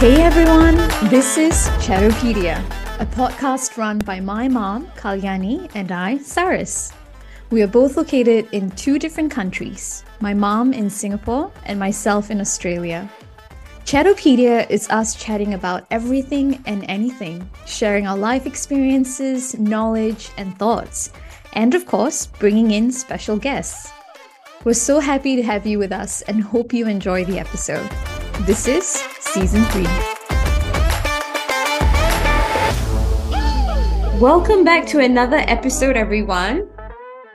Hey everyone, this is Chattopedia, a podcast run by my mom, Kalyani, and I, Saris. We are both located in two different countries, my mom in Singapore and myself in Australia. Chattopedia is us chatting about everything and anything, sharing our life experiences, knowledge, and thoughts, and of course, bringing in special guests. We're so happy to have you with us and hope you enjoy the episode. This is season three. Welcome back to another episode, everyone.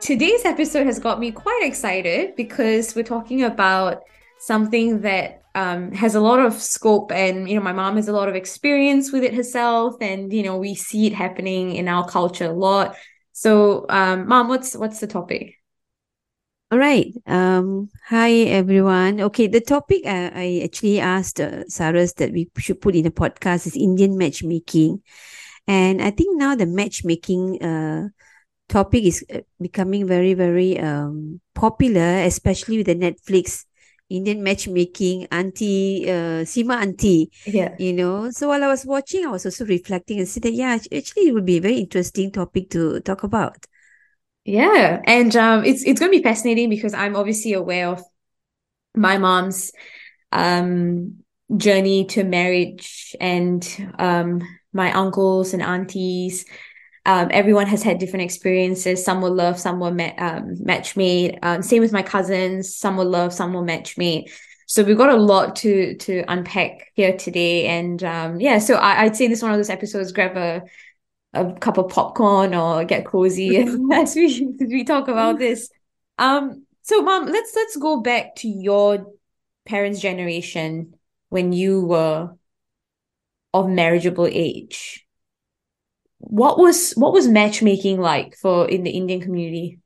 Today's episode has got me quite excited because we're talking about something that um, has a lot of scope, and you know, my mom has a lot of experience with it herself, and you know, we see it happening in our culture a lot. So, um, mom, what's what's the topic? All right. Um, hi, everyone. Okay, the topic uh, I actually asked uh, Saras that we should put in a podcast is Indian matchmaking. And I think now the matchmaking uh, topic is uh, becoming very, very um, popular, especially with the Netflix Indian matchmaking, Auntie, uh, Sima Auntie. Yeah. You know, so while I was watching, I was also reflecting and said that, yeah, actually, it would be a very interesting topic to talk about. Yeah, and um, it's it's going to be fascinating because I'm obviously aware of my mom's um journey to marriage and um my uncles and aunties. Um, everyone has had different experiences. Some will love, some ma- um, match made. Um, same with my cousins. Some will love, some will match made. So we've got a lot to to unpack here today, and yeah. So I, I'd say this one of those episodes. Grab a a cup of popcorn or get cozy as we as we talk about this. Um, so mom, let's let's go back to your parents' generation when you were of marriageable age. What was what was matchmaking like for in the Indian community?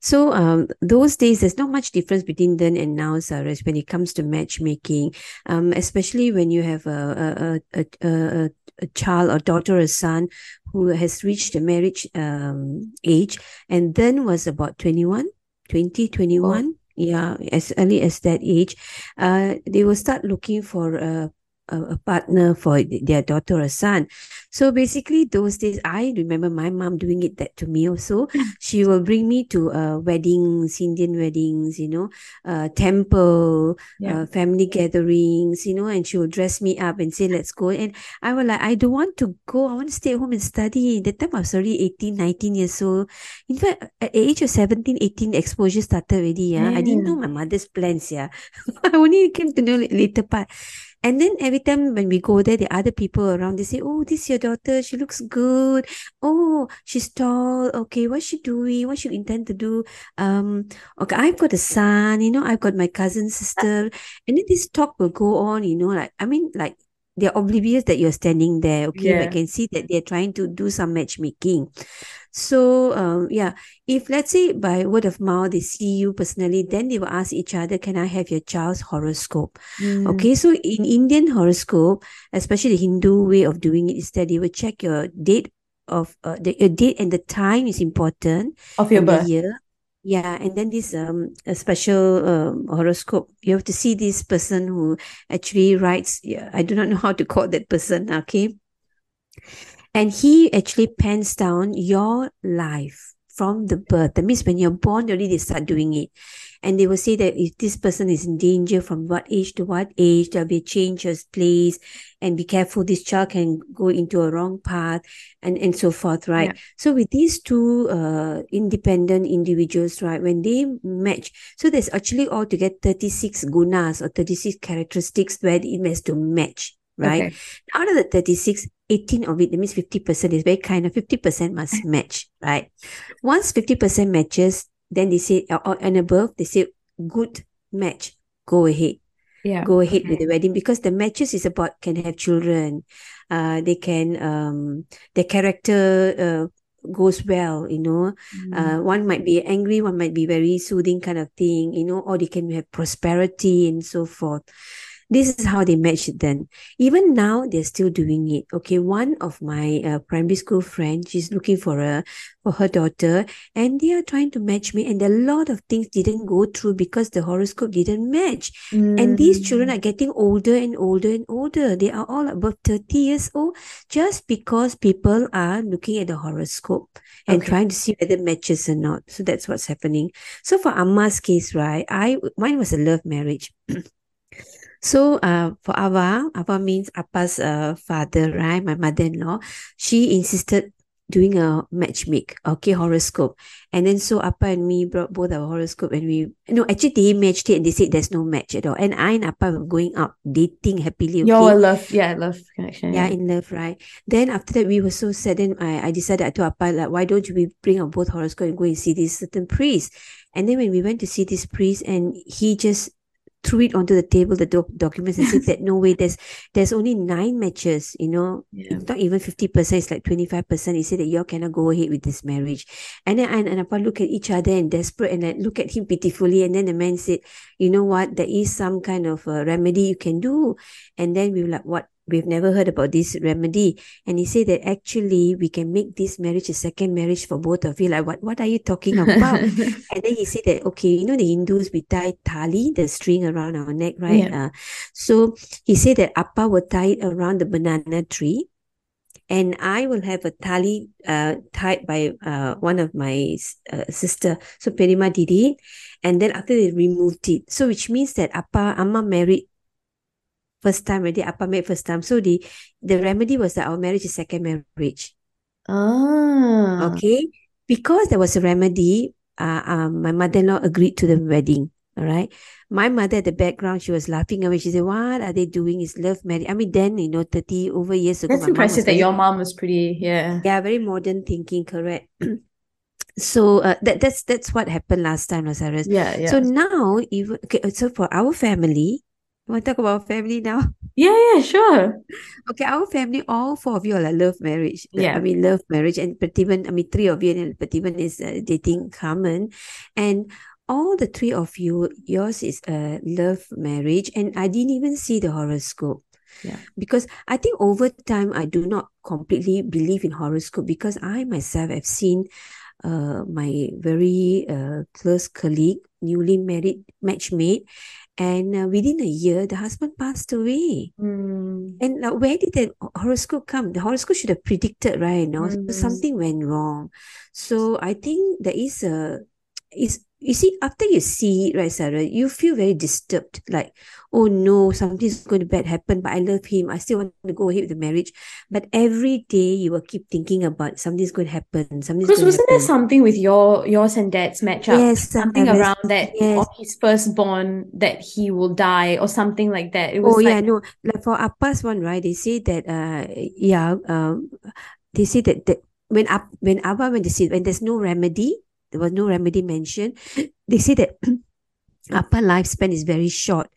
So um, those days, there's not much difference between then and now, Saras, when it comes to matchmaking, um, especially when you have a, a, a, a, a child or daughter or son who has reached the marriage um, age and then was about 21, 20, 21. Oh. Yeah, as early as that age, uh, they will start looking for a a, partner for their daughter or son. So basically, those days, I remember my mom doing it that to me also. she will bring me to uh, weddings, Indian weddings, you know, uh, temple, yeah. uh, family gatherings, you know, and she will dress me up and say, let's go. And I was like, I don't want to go. I want to stay at home and study. That time I was already 18, 19 years old. In fact, at age of 17, 18, exposure started already. Yeah? yeah. I didn't know my mother's plans. Yeah. I only came to know later part. And then every time when we go there, the other people around, they say, Oh, this is daughter. She looks good. Oh, she's tall. Okay, what's she doing? What she intend to do? Um, okay, I've got a son, you know, I've got my cousin sister. And then this talk will go on, you know, like I mean, like they're oblivious that you're standing there. Okay, yeah. I can see that they're trying to do some matchmaking. So, um, yeah, if let's say by word of mouth they see you personally, then they will ask each other, "Can I have your child's horoscope?" Mm. Okay, so in Indian horoscope, especially the Hindu way of doing it, is that they will check your date of uh, the your date and the time is important of your birth. year. Yeah, and then this um a special um, horoscope. You have to see this person who actually writes. Yeah, I do not know how to call that person. Okay, and he actually pens down your life from the birth. That means when you're born, already they start doing it. And they will say that if this person is in danger from what age to what age, there'll be a change of place and be careful. This child can go into a wrong path and, and so forth, right? Yeah. So with these two uh, independent individuals, right, when they match, so there's actually altogether 36 gunas or 36 characteristics where it has to match right? Okay. Out of the 36, 18 of it, that means 50% is very kind of 50% must match, right? Once 50% matches, then they say, or, and above, they say, good match, go ahead. Yeah. Go ahead okay. with the wedding because the matches is about can have children. Uh, they can, um, their character, uh, goes well, you know. Mm. Uh, one might be angry, one might be very soothing kind of thing, you know, or they can have prosperity and so forth. This is how they match it then. Even now, they're still doing it. Okay, one of my uh, primary school friends, she's looking for a for her daughter, and they are trying to match me, and a lot of things didn't go through because the horoscope didn't match. Mm. And these children are getting older and older and older. They are all above 30 years old just because people are looking at the horoscope and okay. trying to see whether it matches or not. So that's what's happening. So for Amma's case, right, I mine was a love marriage. So uh, for Ava, Ava means Appa's uh, father, right? My mother-in-law. She insisted doing a matchmake, okay, horoscope. And then so Appa and me brought both our horoscope and we, no, actually they matched it and they said there's no match at all. And I and Appa were going out, dating happily. Okay? Your love, yeah, love connection. Yeah, yeah, in love, right? Then after that, we were so sad. Then I, I decided to Appa, like, why don't we bring our both horoscope and go and see this certain priest? And then when we went to see this priest and he just threw it onto the table, the doc- documents, and said that no way, there's there's only nine matches, you know, yeah. not even 50%, it's like 25%. He said that y'all cannot go ahead with this marriage. And then and, and Appa look at each other and desperate and I look at him pitifully. And then the man said, you know what, there is some kind of a remedy you can do. And then we were like, what we've never heard about this remedy. And he said that actually we can make this marriage a second marriage for both of you. Like, what, what are you talking about? and then he said that, okay, you know, the Hindus, we tie tali, the string around our neck, right? Yeah. Uh, so he said that Appa will tie it around the banana tree. And I will have a tali uh, tied by uh, one of my uh, sister. So Perima did it. And then after they removed it. So which means that Appa, Amma married first time already apa married first time. So the the remedy was that our marriage is second marriage. Ah. Okay? Because there was a remedy uh, um, my mother-in-law agreed to the wedding all right my mother at the background she was laughing away she said what are they doing? Is love marriage. I mean then you know 30 over years ago that's impressive that very, your mom was pretty yeah. Yeah very modern thinking correct. So uh, that that's that's what happened last time Lazarus. Yeah yeah. So now even okay so for our family want to talk about family now? Yeah, yeah, sure. Okay, our family, all four of you are like love marriage. Yeah. I mean, love marriage. And Prativan, I mean, three of you, and Prativan is uh, dating Carmen. And all the three of you, yours is a love marriage. And I didn't even see the horoscope. Yeah. Because I think over time, I do not completely believe in horoscope because I myself have seen uh, my very uh, close colleague, newly married matchmate, and uh, within a year, the husband passed away. Mm. And uh, where did that horoscope come? The horoscope should have predicted, right? No, mm. something went wrong. So I think there is a is you see, after you see it, right, Sarah, you feel very disturbed. Like, oh no, something's going to bad happen, but I love him. I still want to go ahead with the marriage. But every day you will keep thinking about something's going to happen. Something's because wasn't happen. there something with your yours and dad's matchup? Yes, something around that yes. of his firstborn that he will die or something like that. It was oh like... yeah, no, like for Appa's one, right? They say that uh yeah, um they say that, that when up when Appa when they see when there's no remedy there was no remedy mentioned. They say that Appa lifespan is very short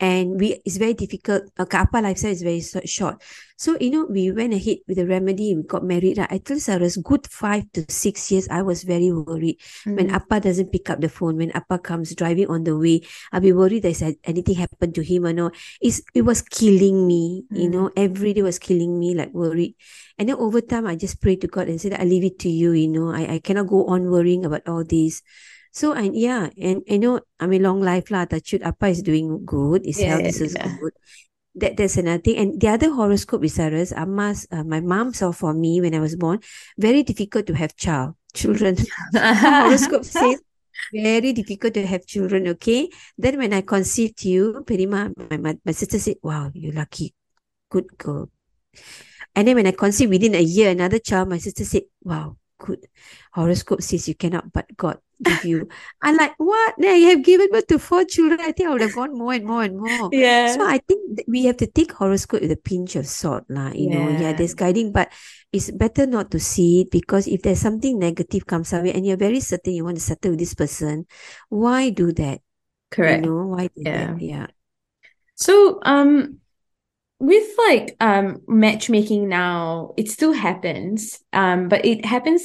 and we it's very difficult okay, Appa lifespan is very short so you know we went ahead with the remedy we got married right? i told Cyrus good five to six years i was very worried mm-hmm. when appa doesn't pick up the phone when appa comes driving on the way i'll be worried that anything happened to him or no it's, it was killing me mm-hmm. you know every day was killing me like worried and then over time i just prayed to god and said i leave it to you you know i, I cannot go on worrying about all this so and yeah, and you know, I mean, long life lah. Tachut Appa is doing good. His yeah, health is yeah. good. That that's another thing. And the other horoscope is Sarah's. Amma's, uh, my mom saw for me when I was born. Very difficult to have child children. horoscope says very difficult to have children. Okay. Then when I conceived you, Perima, my, my, my sister said, "Wow, you're lucky, good girl." And then when I conceived within a year, another child, my sister said, "Wow, good." Horoscope says you cannot, but God give you. I'm like, what? Now you have given birth to four children. I think I would have gone more and more and more. Yeah. So I think we have to take horoscope with a pinch of salt, lah. You yeah. know, yeah, there's guiding, but it's better not to see it because if there's something negative comes away and you're very certain you want to settle with this person, why do that? Correct. You know, why do yeah. that? Yeah. So, um, with like um matchmaking now, it still happens. Um, but it happens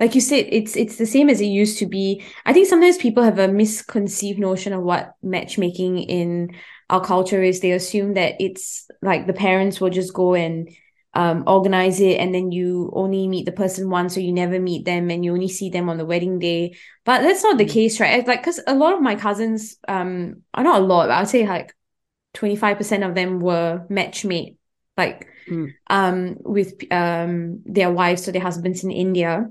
like you said, it's it's the same as it used to be. I think sometimes people have a misconceived notion of what matchmaking in our culture is they assume that it's like the parents will just go and um, organize it and then you only meet the person once so you never meet them and you only see them on the wedding day but that's not the mm. case right like because a lot of my cousins um are not a lot but i'd say like 25% of them were match made like mm. um with um their wives or their husbands in india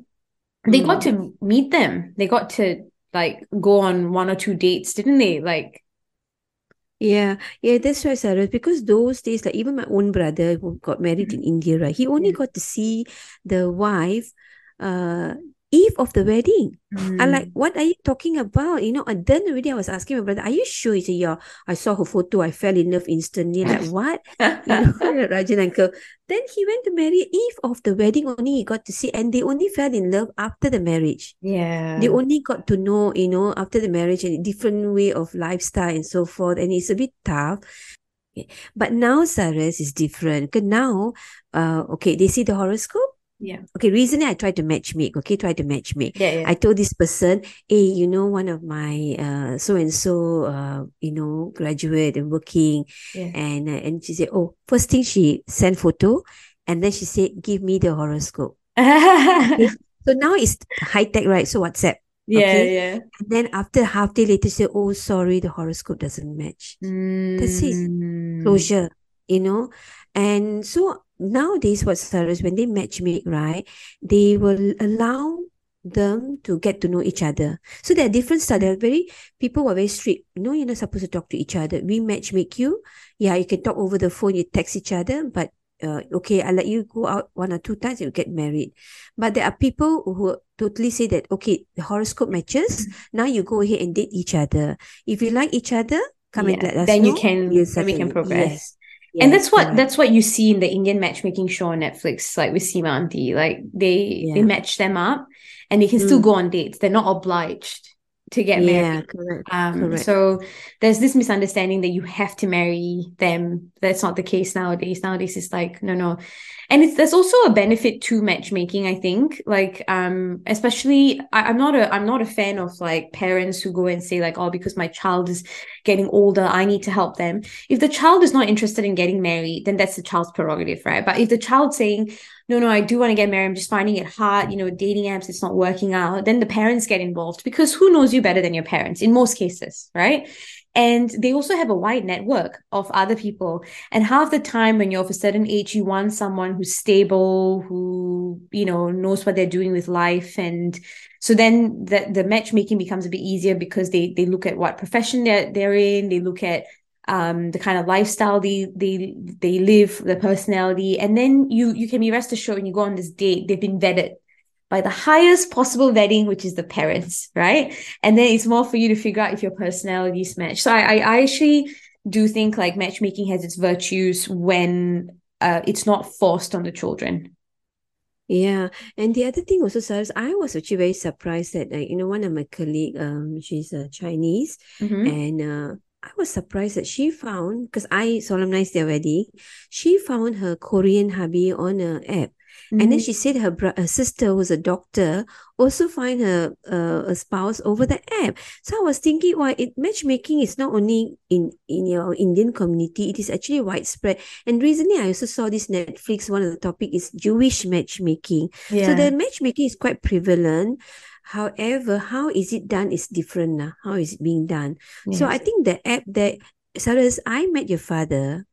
they mm. got to meet them they got to like go on one or two dates didn't they like yeah, yeah, that's right, Sarah. Because those days, like even my own brother who got married in India, right? He only got to see the wife uh eve of the wedding. Mm. I'm like, what are you talking about? You know, and then already I was asking my brother, are you sure? He said, yeah, I saw her photo. I fell in love instantly. Like, what? you know, Rajan uncle. Then he went to marry eve of the wedding only he got to see. And they only fell in love after the marriage. Yeah. They only got to know, you know, after the marriage and different way of lifestyle and so forth. And it's a bit tough. But now Saras is different. Because now, uh, okay, they see the horoscope yeah. Okay. Recently, I tried to match make. Okay, try to match make. Yeah, yeah. I told this person, hey, you know, one of my uh so and so uh you know graduate and working, yeah. and uh, and she said, oh, first thing she sent photo, and then she said, give me the horoscope. okay? So now it's high tech, right? So WhatsApp. Yeah, okay? yeah. And then after half day later, she said, oh, sorry, the horoscope doesn't match. Mm. That's it. Closure. You know, and so nowadays what sellers when they match make right they will allow them to get to know each other. So there are different styles there are very people were very strict. No you're not supposed to talk to each other. We match make you. Yeah you can talk over the phone you text each other but uh, okay i'll let you go out one or two times you get married. But there are people who totally say that okay the horoscope matches. Mm-hmm. now you go ahead and date each other. If you like each other come yeah. and let us then know. you can then we can progress. Yes and that's what that's what you see in the Indian matchmaking show on Netflix, like with Sima Auntie. Like they yeah. they match them up, and they can mm. still go on dates. They're not obliged to get yeah, married. Correct, um, correct. So there's this misunderstanding that you have to marry them. That's not the case nowadays. Nowadays it's like no, no, and it's there's also a benefit to matchmaking. I think, like, um, especially I, am not a I'm not a fan of like parents who go and say like, oh, because my child is getting older, I need to help them. If the child is not interested in getting married, then that's the child's prerogative, right? But if the child's saying no, no, I do want to get married. I'm just finding it hard. You know, dating apps, it's not working out. Then the parents get involved because who knows you better than your parents in most cases, right? And they also have a wide network of other people. And half the time when you're of a certain age, you want someone who's stable, who, you know, knows what they're doing with life. And so then the, the matchmaking becomes a bit easier because they they look at what profession they're, they're in, they look at um, the kind of lifestyle they they they live, the personality, and then you you can be rest assured when you go on this date, they've been vetted by the highest possible vetting, which is the parents, right? And then it's more for you to figure out if your personalities match. So I I, I actually do think like matchmaking has its virtues when uh, it's not forced on the children. Yeah, and the other thing also, Sarah, I was actually very surprised that, like, you know, one of my colleague, um, she's a uh, Chinese, mm-hmm. and uh, I was surprised that she found because I solemnized their wedding. She found her Korean hubby on a app, mm-hmm. and then mm-hmm. she said her, bro- her sister was a doctor also find her uh, a spouse over the app. So I was thinking, why it matchmaking is not only in in your Indian community; it is actually widespread. And recently, I also saw this Netflix. One of the topic is Jewish matchmaking. Yeah. So the matchmaking is quite prevalent. However, how is it done is different now. How is it being done? Yes. So I think the app that Saras, I met your father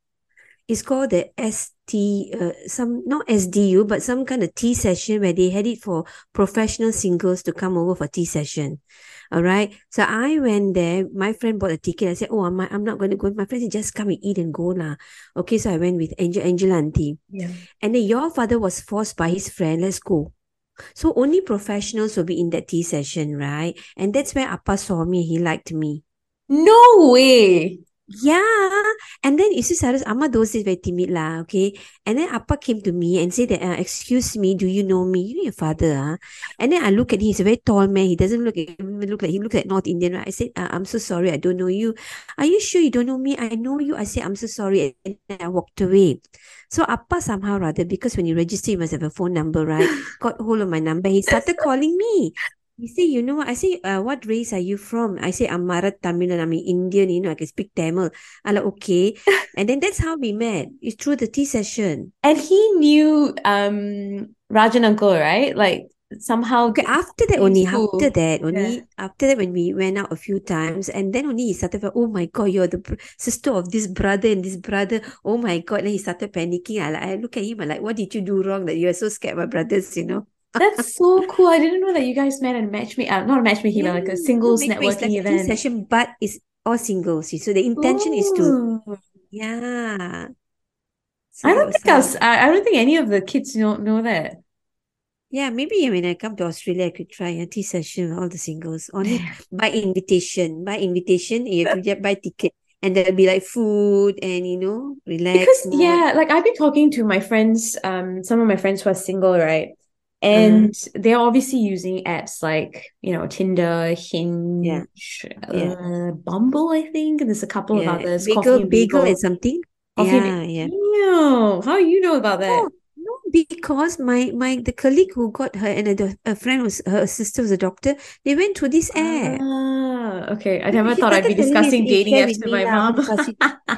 is called the ST, uh, some not SDU, but some kind of tea session where they had it for professional singles to come over for tea session. All right. So I went there. My friend bought a ticket. I said, "Oh, I'm, I'm not going to go." My friend said, "Just come and eat and go lah." Okay. So I went with Angel, Angela Auntie. Yeah. And then your father was forced by his friend. Let's go. So only professionals will be in that tea session, right? And that's where Appa saw me. He liked me. No way. Yeah. And then you see Cyrus, Amma those days very timid lah, okay? And then Appa came to me and said that, uh, excuse me, do you know me? You know your father, huh? And then I look at him, he's a very tall man. He doesn't look, look like, he looks like North Indian, right? I said, uh, I'm so sorry, I don't know you. Are you sure you don't know me? I know you. I said, I'm so sorry. And then I walked away. So Appa somehow rather, because when you register, you must have a phone number, right? Got hold of my number. He started calling me. He say, you know what? I say, uh, what race are you from? I say, I'm Mara Tamil and I'm Indian, you know, I can speak Tamil. I'm like, okay. and then that's how we met. It's through the tea session. And he knew um Rajan uncle, right? Like somehow Okay, after that only, school. after that only, Yeah. after that when we went out a few times, and then only he started, like, oh my God, you're the br- sister of this brother and this brother. Oh my God. Then he started panicking. I, like, I look at him, I'm like, what did you do wrong that you're so scared, of my brothers, you know? That's so cool. I didn't know that you guys met and matchmake, uh, not a matchmaking, but like a singles no, networking event. session, but it's all singles. So the intention is to, yeah. So I don't think us. I, I don't think any of the kids know know that. Yeah, maybe when I come to Australia, I could try a tea session with all the singles. Only by invitation. By invitation, you have to get buy ticket. And there'll be like food and you know, relax Because more. yeah, like I've been talking to my friends, um, some of my friends who are single, right? And they're obviously using apps like, you know, Tinder, Hinge, Yeah. uh, Bumble, I think, and there's a couple of others, Bagel, Coffee and bagel Bagel. and something. Coffee Yeah, and yeah. Ew, how you know about that? Oh, no, because my my the colleague who got her and a, a friend was her sister was a doctor. They went through this app. Ah, okay. I never she thought I'd be started telling me, discussing "Eh, dating apps with my mom.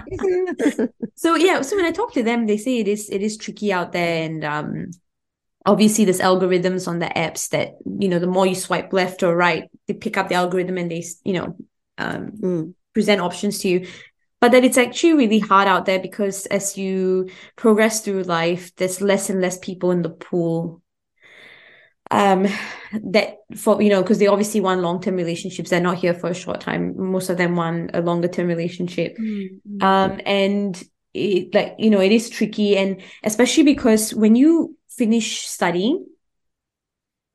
So yeah, so when I talk to them, they say it is it is tricky out there, and um, obviously there's algorithms on the apps that you know the more you swipe left or right, they pick up the algorithm and they you know um Mm. present options to you. But that it's actually really hard out there because as you progress through life, there's less and less people in the pool. Um, that for you know, because they obviously want long-term relationships. They're not here for a short time. Most of them want a longer-term relationship. Mm, mm. Um, and it like you know, it is tricky, and especially because when you finish studying,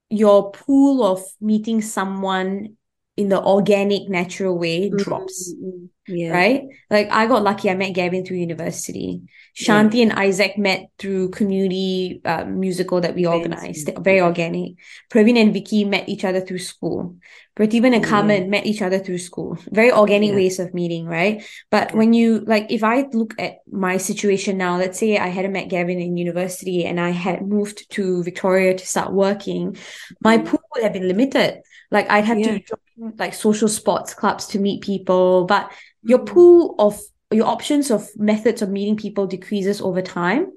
your pool of meeting someone in the organic, natural way Mm, drops mm, yeah. right? Like I got lucky. I met Gavin through university. Shanti and Isaac met through community um, musical that we organized. Very organic. Praveen and Vicky met each other through school. Pratibhan and. Carmen met each other through school. Very organic Yeah. ways of meeting, right? But when you like, if I look at my situation now, let's say I hadn't met Gavin in university and I had moved to Victoria to start working, my Mm. pool would have been limited. Like I'd have Yeah. to join like social sports clubs to meet people, but your Mm. pool of your options of methods of meeting people decreases over time.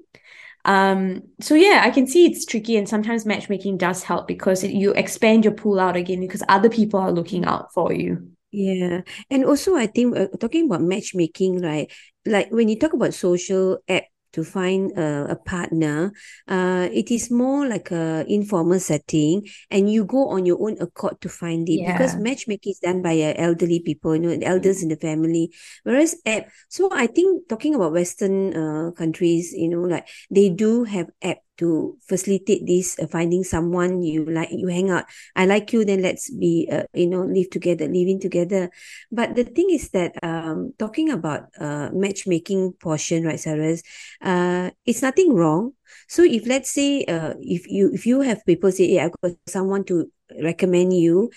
Um, so yeah, I can see it's tricky, and sometimes matchmaking does help because it, you expand your pool out again because other people are looking out for you. Yeah, and also I think uh, talking about matchmaking, right? Like when you talk about social app to find a, a partner, uh, it is more like a informal setting, and you go on your own accord to find it because matchmaking is done by uh, elderly people, you know, the elders in the family. Whereas app, so I think talking about Western uh, countries, you know, like they do have app to facilitate this uh, finding someone you like, you hang out. I like you, then let's be, uh, you know, live together, living together. But the thing is that um, talking about uh, matchmaking portion, right, Sarah, uh, it's nothing wrong. So if let's say uh, if you if you have people say, hey, I've got someone to recommend you,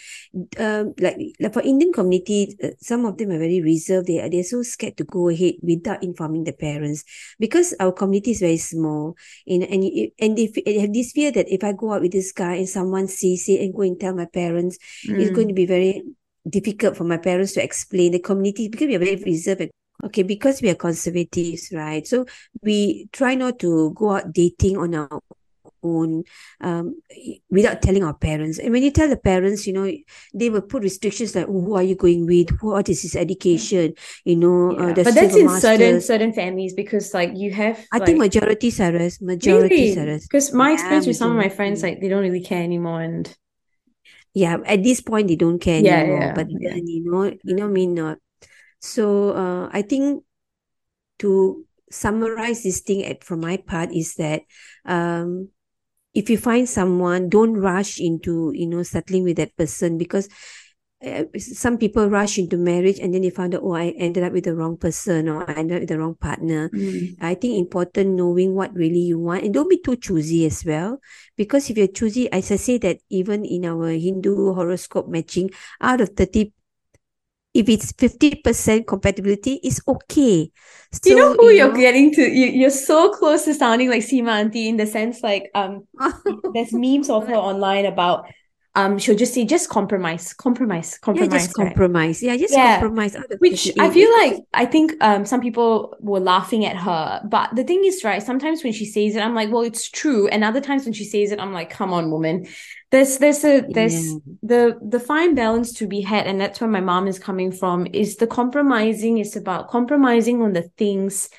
um, like like for Indian community, uh, some of them are very reserved. They are they're so scared to go ahead without informing the parents because our community is very small. And you, and they, f- they have this fear that if I go out with this guy and someone sees it and go and tell my parents, it's going to be very difficult for my parents to explain the community because we are very reserved. and- Okay, because we are conservatives, right? So we try not to go out dating on our own um without telling our parents. And when you tell the parents, you know, they will put restrictions like, oh, who are you going with? What is his education? You know, uh, Yeah. does But that's in certain master's? certain families because like you have I think like majority Sarah's, majority really because my Yeah, experience with some of my friends like they don't really care anymore and yeah at this point they don't care Yeah, anymore but then you know you know me not so uh, i think to summarize this thing at from my part is that um if you find someone don't rush into you know settling with that person because uh, some people rush into marriage and then they found out oh i ended up with the wrong person or i ended up with the wrong partner Mm. I think important knowing what really you want and don't be too choosy as well. Because if you're choosy, as I say that even in our Hindu horoscope matching, out of 30, if it's 50% compatibility, it's okay. Do you know who you you're know, getting to? You, you're so close to sounding like Sima Auntie in the sense like um there's memes of her online about um, she'll just say, just compromise, compromise, compromise. Yeah, just right? compromise. Yeah, just Yeah. compromise. Which. I feel like I think um some people were laughing at her, but the thing is, right? Sometimes when she says it, I'm like, well, it's true, and other times when she says it, I'm like, come on, woman. There's there's a there's Yeah. the the fine balance to be had, and that's where my mom is coming from. Is the compromising is about compromising on the things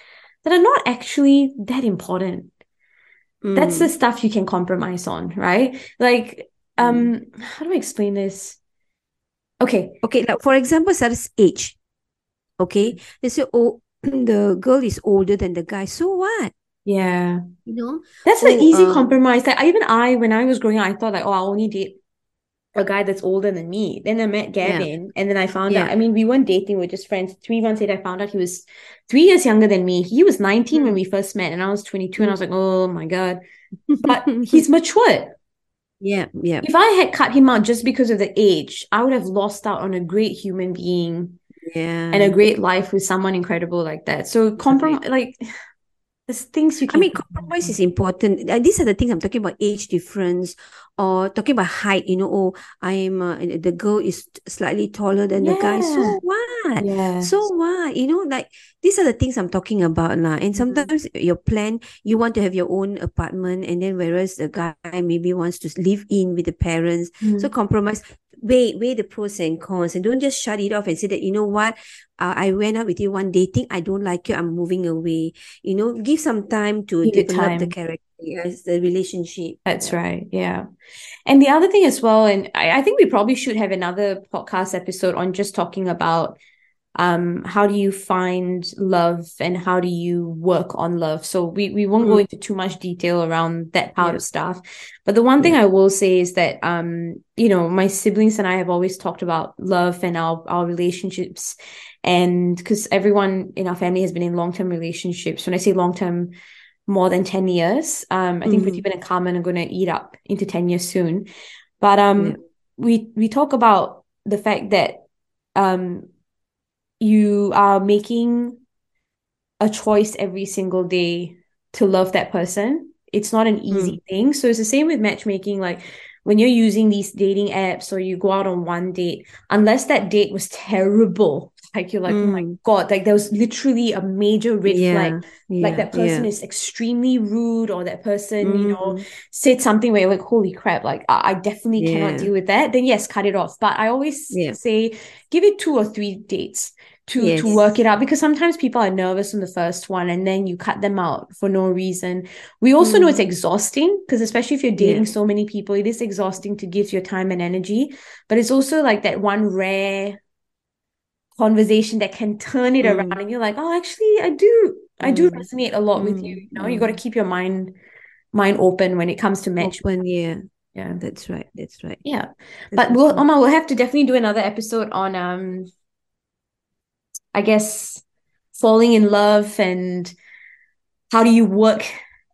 that are not actually that important. That's Mm. the stuff you can compromise on, right? Like, um, how do I explain this? Okay, Okay, like for example, Sarah's age. Okay, they say, oh, the girl is older than the guy. So what? yeah. You know? That's an easy um, compromise. Like even I, when I was growing up, I thought like, oh, I'll only date a guy that's older than me. Then I met Yeah. Gavin, and then I found out. I mean, we weren't dating; we were just friends. Three months later, I found out he was three years younger than me. He was 19 when Mm. we first met, and I was 22, and I was like, oh my God. But he's matured. Yeah, yeah, If I had cut him out just because of the age, I would have lost out on a great human being yeah. and a great life with someone incredible like that. So compromise, like, there's things you can I mean, compromise is important. Uh, these are the things I'm talking about age difference or talking about height. You know, oh, I am, uh, the girl is slightly taller than the guy. So what? Yeah. So what? You know, like these are the things I'm talking about. lah. And Mhm. sometimes your plan, you want to have your own apartment, and then whereas the guy maybe wants to live in with the parents. So Mm. compromise, weigh, weigh the pros and cons, and don't just shut it off and say that, you know what, uh, I went out with you one dating, I don't like you, I'm moving away. You know, give some time to Give develop the time. character, yes, the relationship. That's right. Yeah. And the other thing as well, and I, I think we probably should have another podcast episode on just talking about um how do you find love and how do you work on love. So we, we won't go Mm. into too much detail around that part Yeah. of stuff. But the one thing I will say is that um, you know, my siblings and I have always talked about love and our our relationships. And because everyone in our family has been in long-term relationships. When I say long-term, more than 10 years. Um, I think Mhm. Pratibha and Carmen are going to eat up into 10 years soon. But um, Yeah. we we talk about the fact that um, you are making a choice every single day to love that person. It's not an hmm. easy thing. So it's the same with matchmaking. Like when you're using these dating apps or you go out on one date, unless that date was terrible, like you're like, oh my Mm. God, like there was literally a major red flag Yeah, like that person yeah. is extremely rude or that person you know Mm. said something where you're like holy crap like I, I definitely cannot deal with that then yes cut it off but I always Yeah. say give it two or three dates to to work it out because sometimes people are nervous on the first one and then you cut them out for no reason we also know it's Mm. exhausting because especially if you're Yeah. dating so many people it is exhausting to give your time and energy but it's also like that one rare conversation that can turn it Mm. around and you're like oh actually I do I do Mm. resonate a lot with you Mm. you know you got to Mm. keep your mind mind open when it comes to match Open, yeah. yeah That's right. That's right. yeah That's but we'll right. Oma we'll have to definitely do another episode on um I guess falling in love and how do you work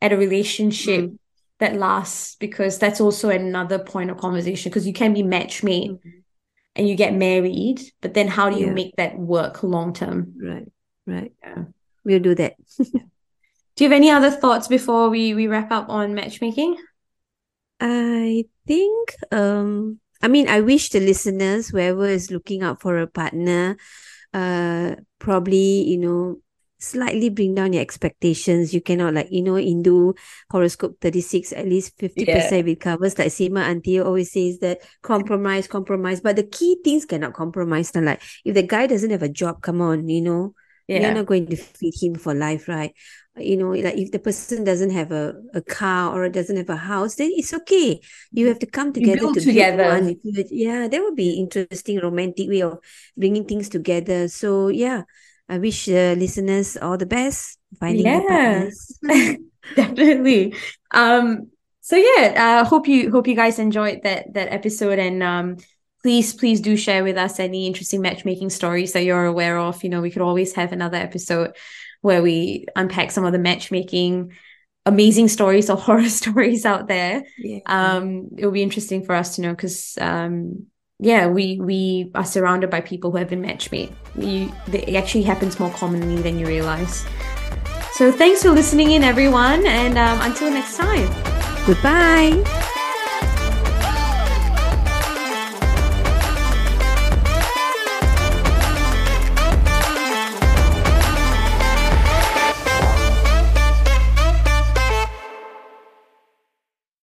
at a relationship Mm. that lasts because that's also another point of conversation because you can be match made Mm. And you get married but then how do you Yeah. make that work long term Right. Right. Yeah. We'll do that. do you have any other thoughts before we we wrap up on matchmaking I think, um, I mean, I wish the listeners, whoever is looking out for a partner, uh, probably, you know, slightly bring down your expectations. You cannot like, you know, Hindu horoscope 36, at least 50% it covers. Like Sima Auntie always says that compromise, compromise. But the key things cannot compromise. Now, like if the guy doesn't have a job, come on, you know, you're not going to feed him for life, right? You know, like if the person doesn't have a, a car or doesn't have a house, then it's okay. You have to come together to build together. one. Yeah, that would be interesting, romantic way of bringing things together. So yeah, I wish uh, listeners all the best finding Yeah. partners. Definitely. Um, so yeah, uh, hope you hope you guys enjoyed that that episode and um please please do share with us any interesting matchmaking stories that you're aware of. You know, we could always have another episode where we unpack some of the matchmaking amazing stories or horror stories out there. Yeah. Um, it'll be interesting for us to know because um yeah, we we are surrounded by people who have been matchmade. You, it actually happens more commonly than you realize. So thanks for listening in, everyone, and um, until next time. Goodbye.